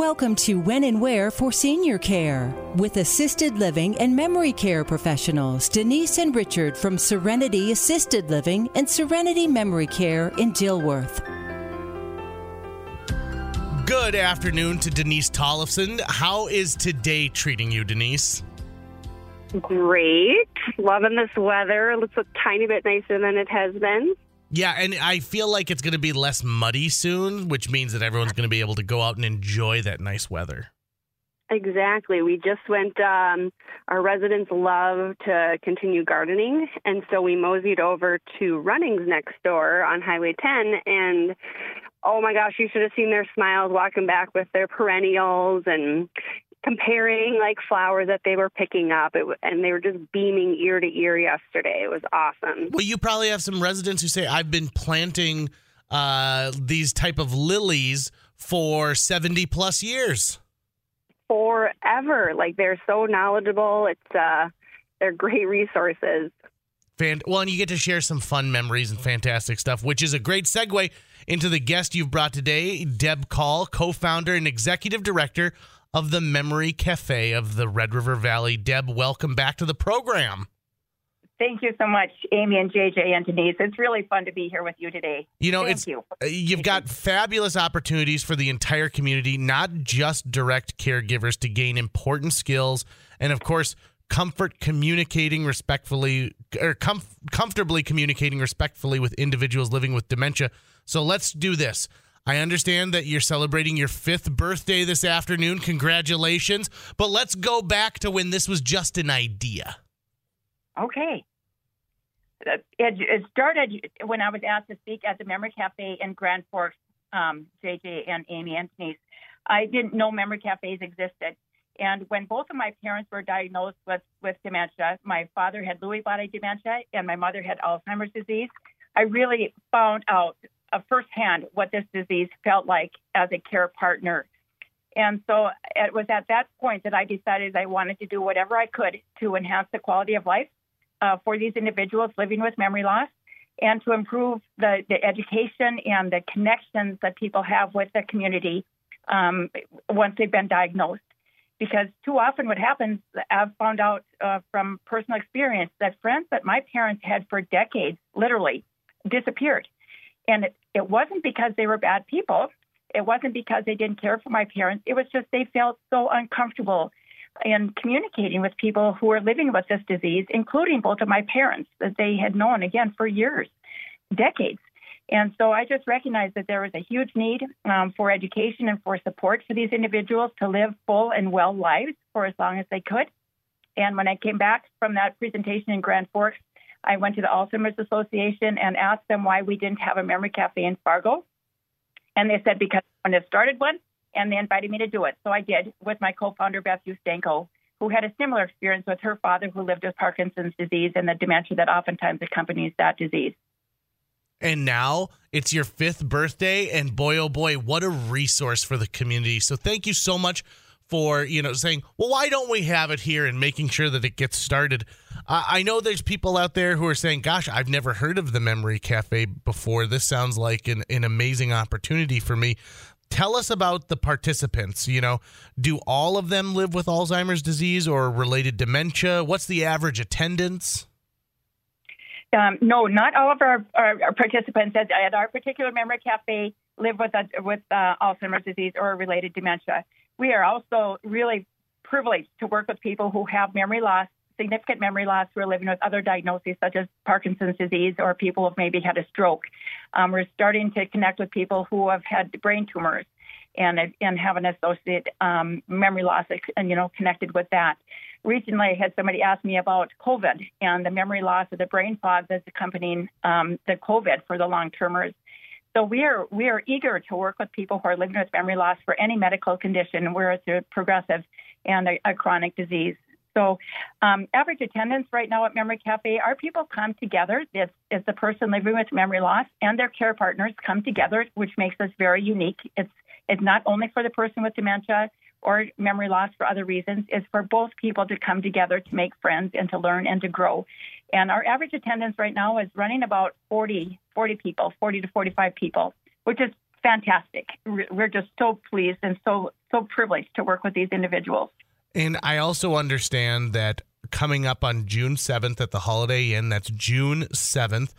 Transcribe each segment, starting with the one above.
Welcome to When and Where for Senior Care with assisted living and memory care professionals Denise and Richard from Serenity Assisted Living and Serenity Memory Care in Dilworth. Good afternoon to Denise Tollefson. How is today treating you, Denise? Great. Loving this weather. It looks a tiny bit nicer than it has been. Yeah, and I feel like it's going to be less muddy soon, which means that everyone's going to be able to go out and enjoy that nice weather. Exactly. We just went, um, our residents love to continue gardening, and so we moseyed over to Runnings next door on Highway 10, and oh my gosh, you should have seen their smiles walking back with their perennials and comparing like flowers that they were picking up. It, and they were just beaming ear to ear yesterday. It was awesome. Well you probably have some residents who say i've been planting uh, these type of lilies for 70 plus years. Forever. Like they're so knowledgeable. It's uh they're great resources. Fan- well, and you get to share some fun memories and fantastic stuff, which is a great segue into the guest you've brought today, Deb Call, co founder and executive director of the Memory Cafe of the Red River Valley. Deb, welcome back to the program. Thank you so much, Amy and JJ and Denise. It's really fun to be here with you today. You know, Thank it's you. uh, you've got fabulous opportunities for the entire community, not just direct caregivers to gain important skills and of course, comfort communicating respectfully or com- comfortably communicating respectfully with individuals living with dementia. So let's do this. I understand that you're celebrating your fifth birthday this afternoon. Congratulations. But let's go back to when this was just an idea. Okay. Uh, It, it started when I was asked to speak at the Memory Cafe in Grand Forks, um, JJ and Amy Denise. I didn't know memory cafes existed. And when both of my parents were diagnosed with, with dementia, my father had Lewy body dementia and my mother had Alzheimer's disease. I really found out firsthand what this disease felt like as a care partner. And so it was at that point that I decided I wanted to do whatever I could to enhance the quality of life uh, for these individuals living with memory loss and to improve the, the education and the connections that people have with the community um, once they've been diagnosed. Because too often, what happens, I've found out uh, from personal experience that friends that my parents had for decades literally disappeared. And it, it wasn't because they were bad people. It wasn't because they didn't care for my parents. It was just they felt so uncomfortable in communicating with people who were living with this disease, including both of my parents that they had known again for years, decades. And so I just recognized that there was a huge need um, for education and for support for these individuals to live full and well lives for as long as they could. And when I came back from that presentation in Grand Forks, I went to the Alzheimer's Association and asked them why we didn't have a memory cafe in Fargo. And they said because when they started one, and they invited me to do it. So I did with my co-founder Beth Ustenko, who had a similar experience with her father who lived with Parkinson's disease and the dementia that oftentimes accompanies that disease. And now it's your fifth birthday, and boy, oh boy, what a resource for the community. So thank you so much for you know saying, well, why don't we have it here and making sure that it gets started. Uh, I know there's people out there who are saying, gosh, I've never heard of the Memory Cafe before. This sounds like an, an amazing opportunity for me. Tell us about the participants. You know, do all of them live with Alzheimer's disease or related dementia? What's the average attendance? Um, no, not all of our, our, our participants at, at, our particular memory cafe live with uh, with uh, Alzheimer's disease or related dementia. We are also really privileged to work with people who have memory loss, significant memory loss, who are living with other diagnoses such as Parkinson's disease or people who've maybe had a stroke. Um, we're starting to connect with people who have had brain tumors and and have an associated um, memory loss, and you know, connected with that. Recently, I had somebody ask me about COVID and the memory loss of the brain fog that's accompanying um, the COVID for the long termers. So we are we are eager to work with people who are living with memory loss for any medical condition, where it's a progressive and a, a chronic disease. So, um, average attendance right now at Memory Cafe, our people come together. It's, it's the person living with memory loss and their care partners come together, which makes us very unique. It's it's not only for the person with dementia or memory loss for other reasons. is for both people to come together to make friends and to learn and to grow. And our average attendance right now is running about 40, 40 people, 40 to 45 people, which is fantastic. We're just so pleased and so so privileged to work with these individuals. And I also understand that coming up on June 7th at the Holiday Inn, that's June 7th,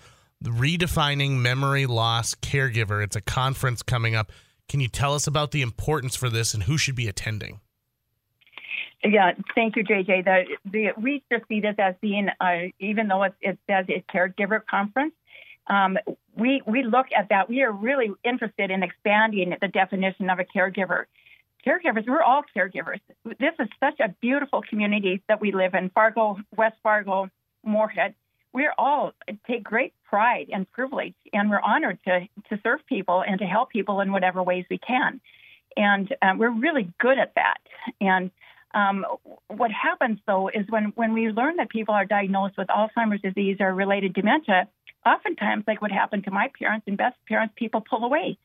redefining memory loss caregiver. It's a conference coming up. Can you tell us about the importance for this and who should be attending? Yeah, thank you, JJ. The, the, we just see this as being, uh, even though it, it says a caregiver conference, um, we we look at that. We are really interested in expanding the definition of a caregiver. Caregivers, we're all caregivers. This is such a beautiful community that we live in, Fargo, West Fargo, Moorhead. We're all take great pride and privilege, and we're honored to to serve people and to help people in whatever ways we can. And um, we're really good at that. And um, what happens though is when when we learn that people are diagnosed with Alzheimer's disease or related dementia, oftentimes, like what happened to my parents and Beth's parents, people pull away.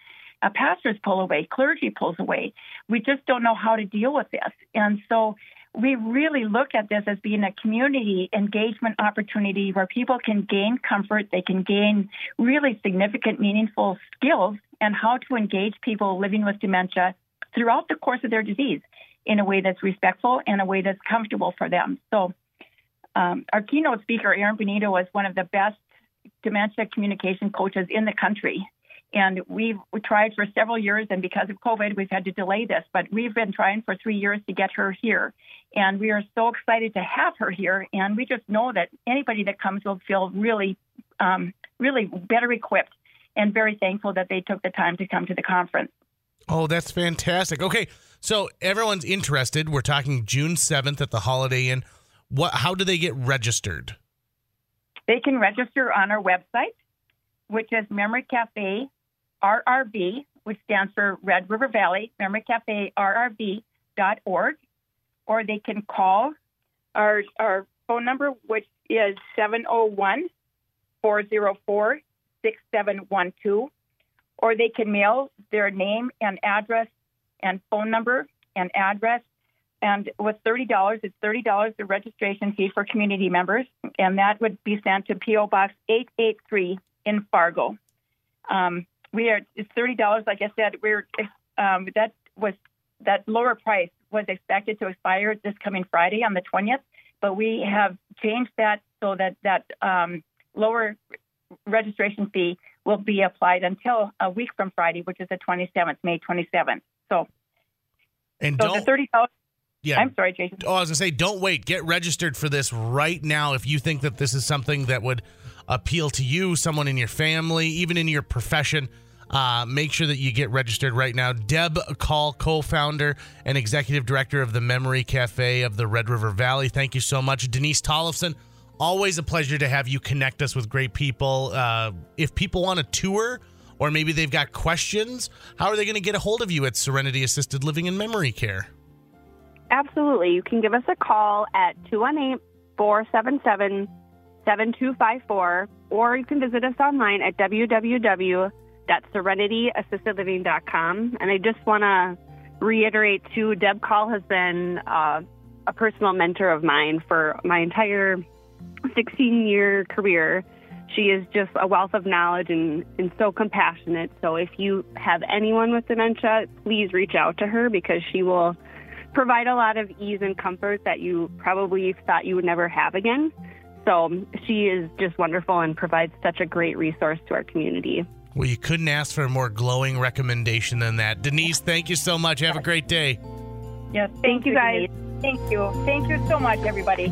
Uh, pastors pull away, clergy pulls away. We just don't know how to deal with this. And so we really look at this as being a community engagement opportunity where people can gain comfort, they can gain really significant, meaningful skills and how to engage people living with dementia throughout the course of their disease in a way that's respectful and a way that's comfortable for them. So, um, our keynote speaker, Aaron Benito, was one of the best dementia communication coaches in the country. And we've we tried for several years, and because of COVID, we've had to delay this. But we've been trying for three years to get her here, and we are so excited to have her here. And we just know that anybody that comes will feel really, um, really better equipped, and very thankful that they took the time to come to the conference. Oh, that's fantastic. Okay, so everyone's interested. We're talking June seventh at the Holiday Inn. What? How do they get registered? They can register on our website, which is Memory RRV, which stands for Red River Valley, Memory Cafe RRV.org, or they can call our, our phone number, which is 701 404 6712, or they can mail their name and address and phone number and address and with $30, it's $30 the registration fee for community members, and that would be sent to P.O. Box 883 in Fargo. Um, we are it's $30, like I said, we're um, that was that lower price was expected to expire this coming Friday on the 20th, but we have changed that so that that um, lower registration fee will be applied until a week from Friday, which is the 27th, May 27th. So, and so don't, the $30 yeah. I'm sorry, Jason. Oh, I was gonna say, don't wait. Get registered for this right now if you think that this is something that would appeal to you, someone in your family, even in your profession. Uh, make sure that you get registered right now. Deb Call, co-founder and executive director of the Memory Cafe of the Red River Valley. Thank you so much, Denise Tollefson. Always a pleasure to have you connect us with great people. Uh, if people want a tour or maybe they've got questions, how are they going to get a hold of you at Serenity Assisted Living and Memory Care? Absolutely. You can give us a call at 218 477 7254, or you can visit us online at www.serenityassistedliving.com. And I just want to reiterate, too, Deb Call has been uh, a personal mentor of mine for my entire 16 year career. She is just a wealth of knowledge and, and so compassionate. So if you have anyone with dementia, please reach out to her because she will provide a lot of ease and comfort that you probably thought you would never have again. So she is just wonderful and provides such a great resource to our community. Well, you couldn't ask for a more glowing recommendation than that. Denise, thank you so much. Have a great day. Yes, thank, thank you, guys. Denise. Thank you. Thank you so much, everybody.